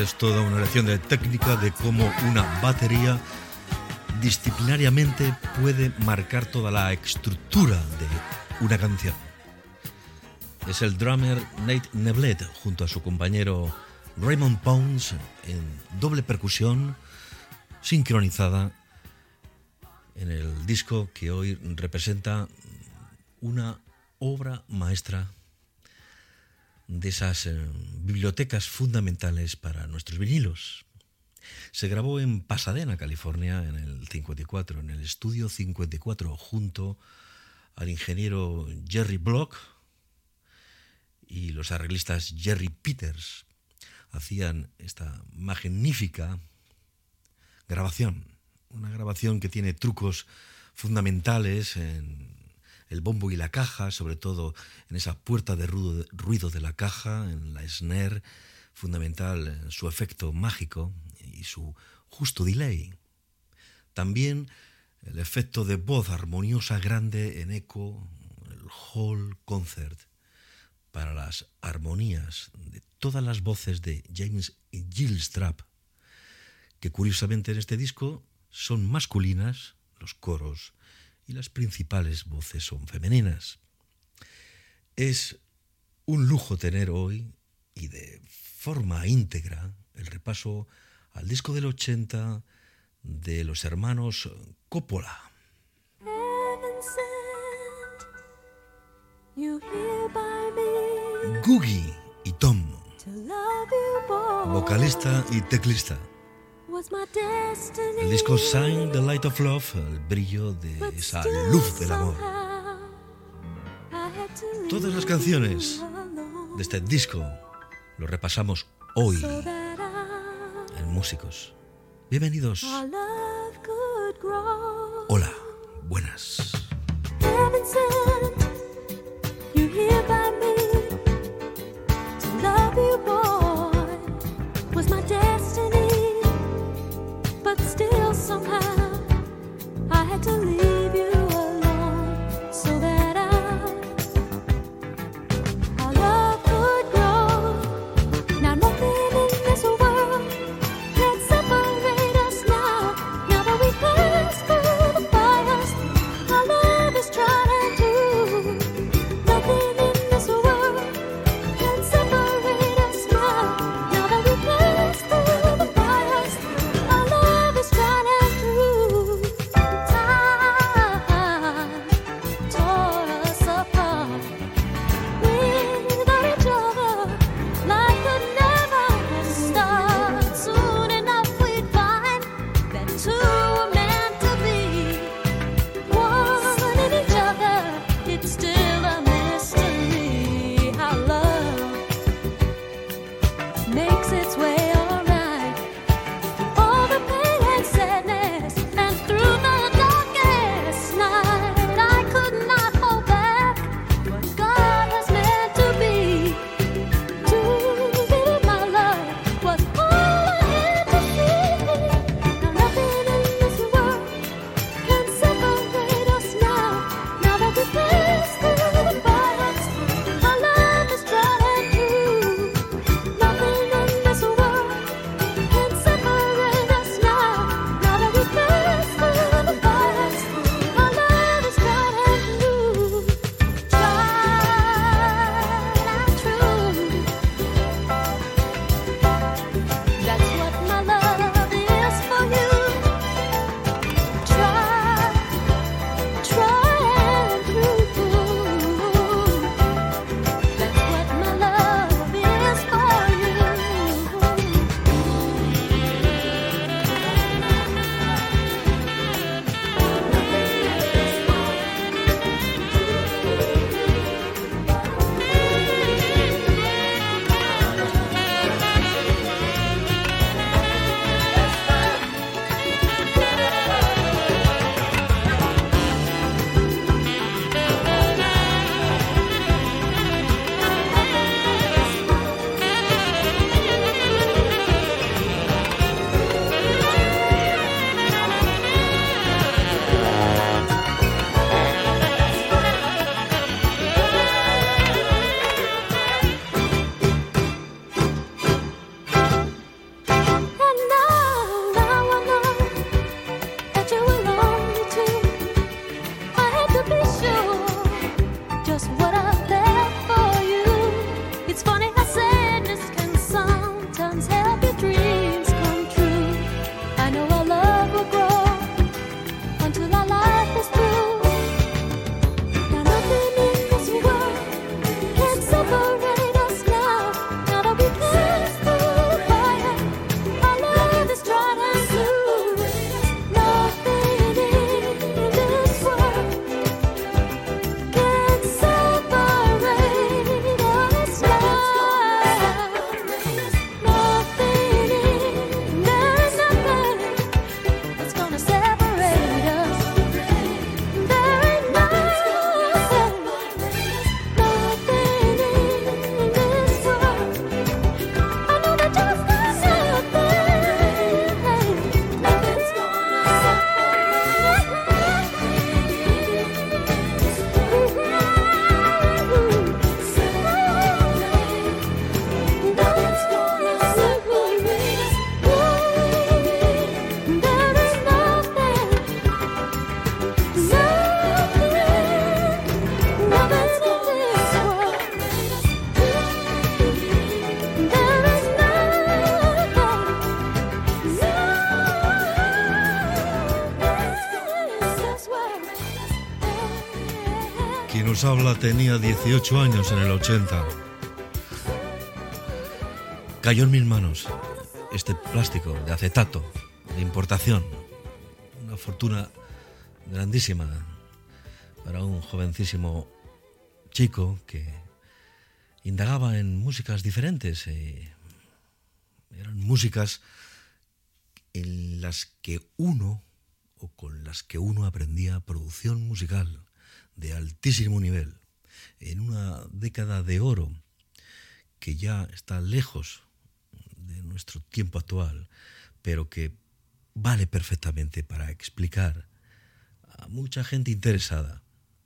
es toda una lección de técnica de cómo una batería disciplinariamente puede marcar toda la estructura de una canción. Es el drummer Nate Neblet junto a su compañero Raymond Pounds en doble percusión sincronizada en el disco que hoy representa una obra maestra de esas eh, bibliotecas fundamentales para nuestros vinilos. Se grabó en Pasadena, California, en el 54, en el estudio 54, junto al ingeniero Jerry Block y los arreglistas Jerry Peters. Hacían esta magnífica grabación, una grabación que tiene trucos fundamentales en el bombo y la caja, sobre todo en esa puerta de ruido de la caja, en la snare, fundamental su efecto mágico y su justo delay. También el efecto de voz armoniosa grande en eco, el whole concert, para las armonías de todas las voces de James Gilstrap, que curiosamente en este disco son masculinas, los coros, y las principales voces son femeninas. Es un lujo tener hoy, y de forma íntegra, el repaso al disco del 80 de los hermanos Coppola. Googie y Tom, vocalista y teclista. El disco Sign the Light of Love, el brillo de esa luz del amor. Todas las canciones de este disco lo repasamos hoy en Músicos. Bienvenidos. Hola, buenas. Nos habla tenía 18 años en el 80. Cayó en mis manos este plástico de acetato de importación. Una fortuna grandísima para un jovencísimo chico que indagaba en músicas diferentes. Eh, eran músicas en las que uno o con las que uno aprendía producción musical de altísimo nivel en una década de oro que ya está lejos de nuestro tiempo actual, pero que vale perfectamente para explicar a mucha gente interesada,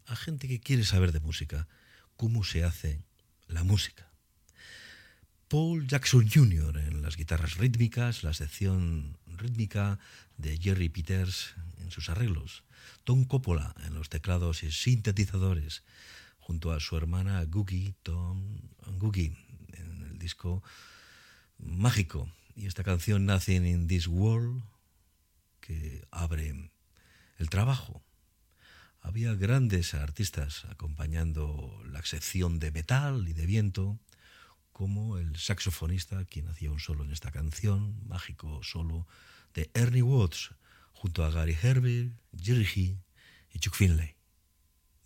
a gente que quiere saber de música, cómo se hace la música. Paul Jackson Jr. en las guitarras rítmicas, la sección rítmica de Jerry Peters en sus arreglos, Tom Coppola en los teclados y sintetizadores, junto a su hermana Googie, Tom Googie, en el disco mágico. Y esta canción Nothing in This World, que abre el trabajo. Había grandes artistas acompañando la sección de metal y de viento, como el saxofonista, quien hacía un solo en esta canción, mágico solo, de Ernie Watts, junto a Gary Herbert, Jerry G y Chuck Finlay.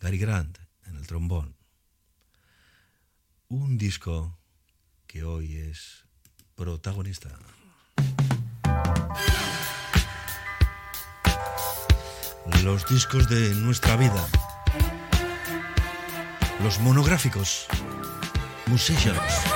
Gary Grant en el trombón. Un disco que hoy es protagonista. Los discos de nuestra vida. Los monográficos. Musicians.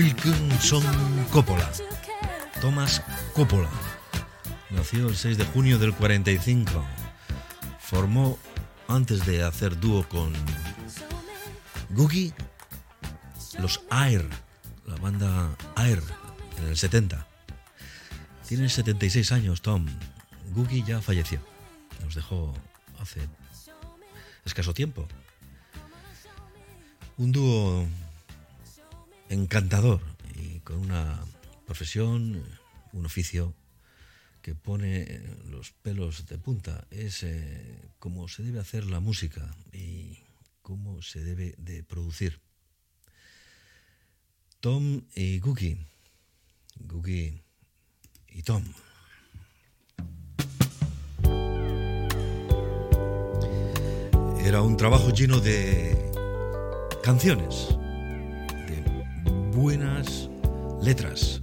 Wilkinson Coppola. Thomas Coppola. Nació el 6 de junio del 45. Formó, antes de hacer dúo con Googie, los Air, la banda Air, en el 70. Tiene 76 años, Tom. Googie ya falleció. Nos dejó hace escaso tiempo. Un dúo encantador y con una profesión, un oficio que pone los pelos de punta. Es eh, cómo se debe hacer la música y cómo se debe de producir. Tom y Googie. Googie y Tom. Era un trabajo lleno de canciones, buenas letras,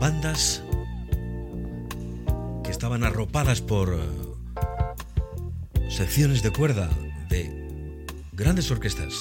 bandas que estaban arropadas por eh, secciones de cuerda de grandes orquestas.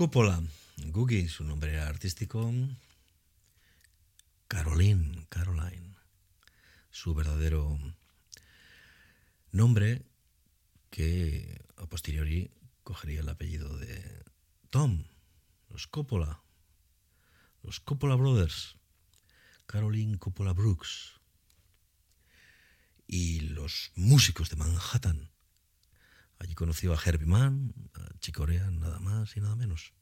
Coppola. Gugi, su nombre artístico. Caroline, Caroline. Su verdadero nombre que a posteriori cogería el apellido de Tom, los Coppola, los Coppola Brothers, Caroline Coppola Brooks y los músicos de Manhattan. Allí conoció a Herbie Mann, a Chicorea, nada más y nada menos.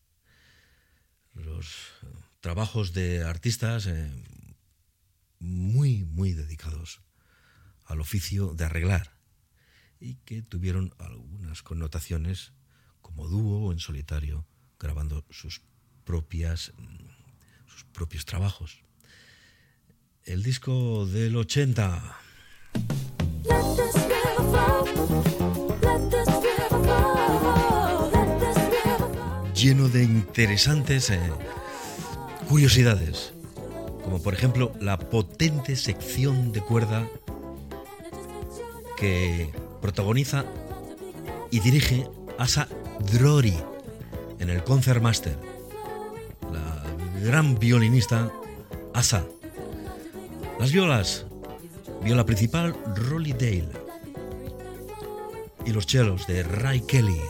Los eh, trabajos de artistas eh, muy, muy dedicados al oficio de arreglar y que tuvieron algunas connotaciones como dúo o en solitario, grabando sus propias sus propios trabajos. El disco del 80 lleno de interesantes eh, curiosidades, como por ejemplo la potente sección de cuerda que protagoniza y dirige Asa Drori en el Concertmaster. La gran violinista Asa. Las violas, viola principal Rolly Dale. Y los chelos de Ray Kelly.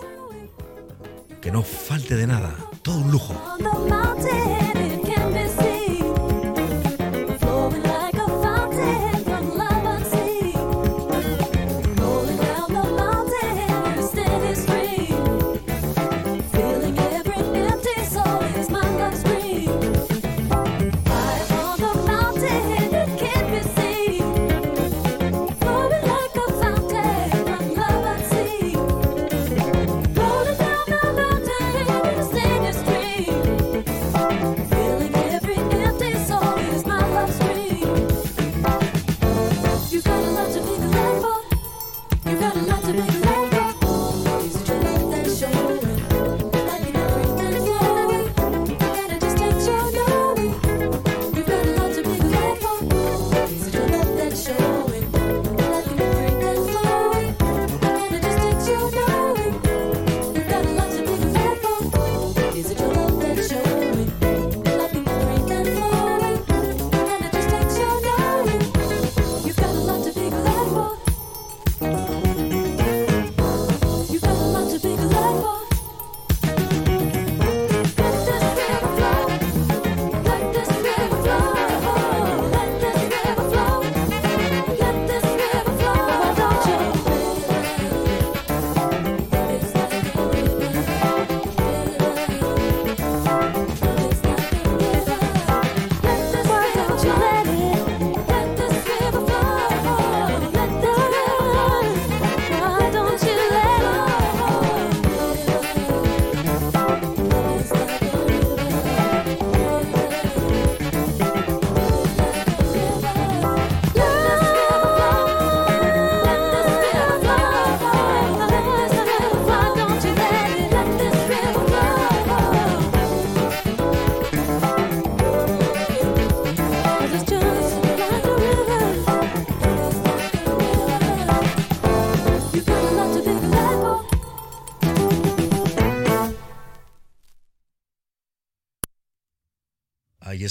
Que no falte de nada, todo un lujo.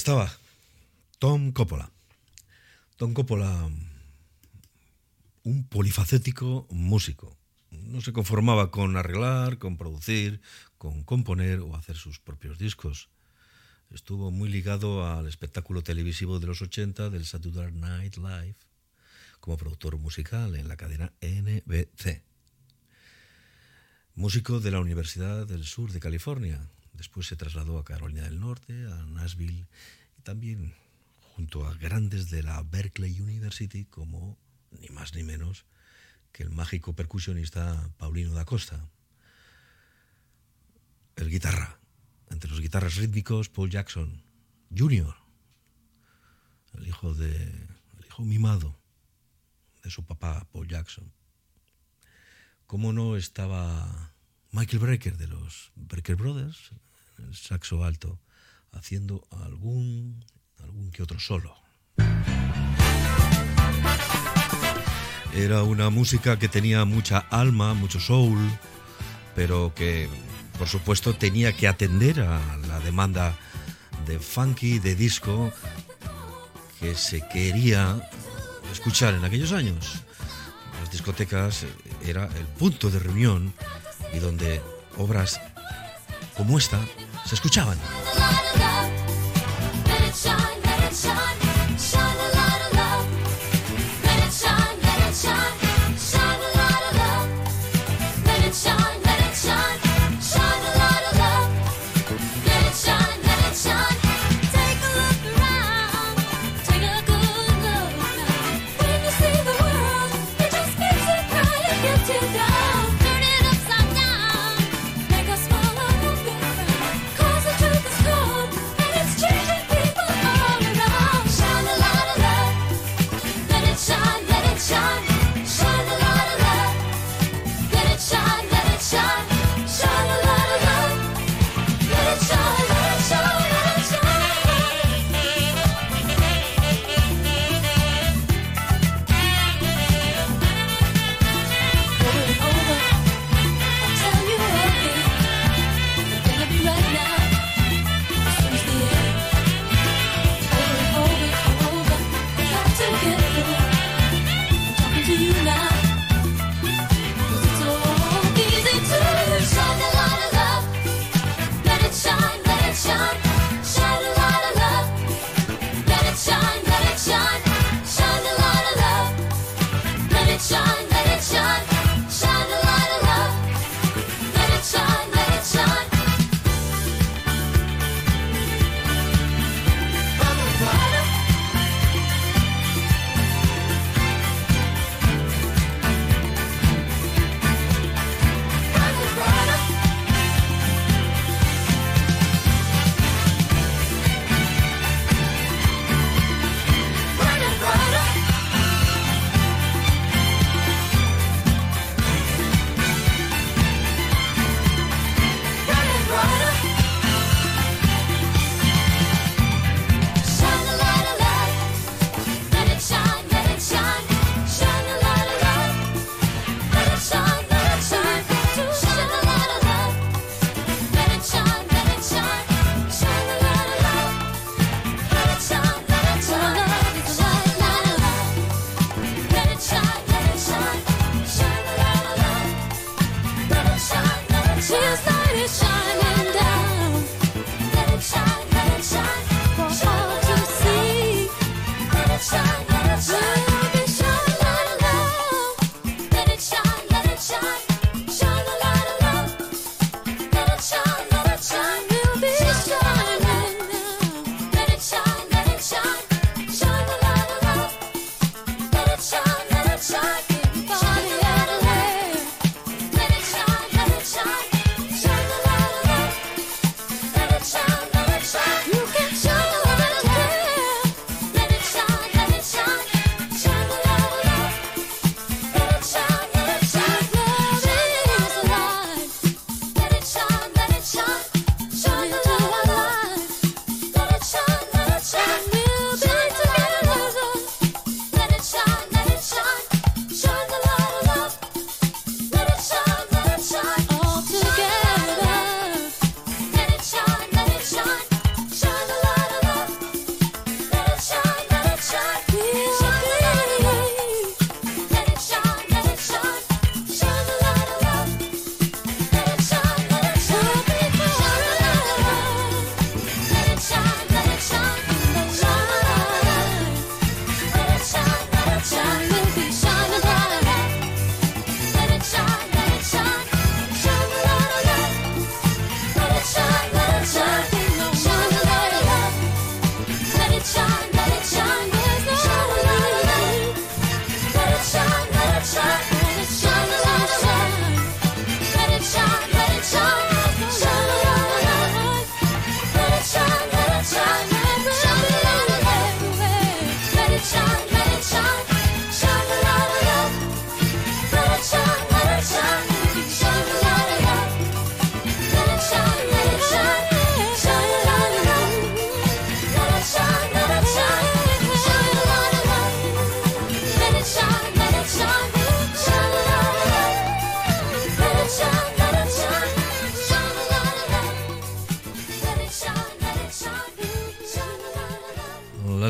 Estaba Tom Coppola. Tom Coppola, un polifacético músico. No se conformaba con arreglar, con producir, con componer o hacer sus propios discos. Estuvo muy ligado al espectáculo televisivo de los 80 del Saturday Night Live como productor musical en la cadena NBC. Músico de la Universidad del Sur de California, Después se trasladó a Carolina del Norte, a Nashville también junto a grandes de la Berkeley University como ni más ni menos que el mágico percusionista Paulino da Costa. El guitarra, entre los guitarras rítmicos Paul Jackson Jr., el hijo de el hijo mimado de su papá Paul Jackson. ¿Cómo no estaba Michael Brecker de los Brecker Brothers, el saxo alto, haciendo algún, algún que otro solo. Era una música que tenía mucha alma, mucho soul, pero que por supuesto, tenía que atender a la demanda de funky, de disco, que se quería escuchar en aquellos años. Las discotecas era el punto de reunión y donde obras como esta se escuchaban.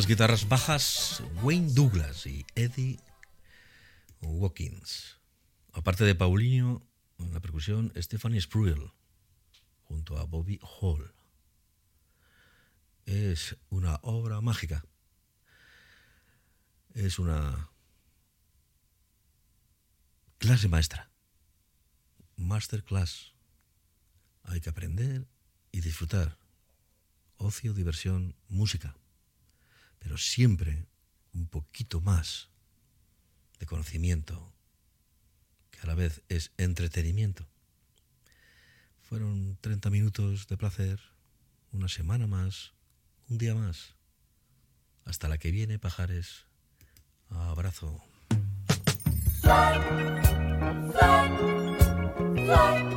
Guitarras bajas Wayne Douglas y Eddie Watkins. Aparte de Paulinho, en la percusión Stephanie Spruill, junto a Bobby Hall. Es una obra mágica. Es una clase maestra. Masterclass. Hay que aprender y disfrutar. Ocio, diversión, música pero siempre un poquito más de conocimiento, que a la vez es entretenimiento. Fueron 30 minutos de placer, una semana más, un día más. Hasta la que viene, pajares. Abrazo. ¿Te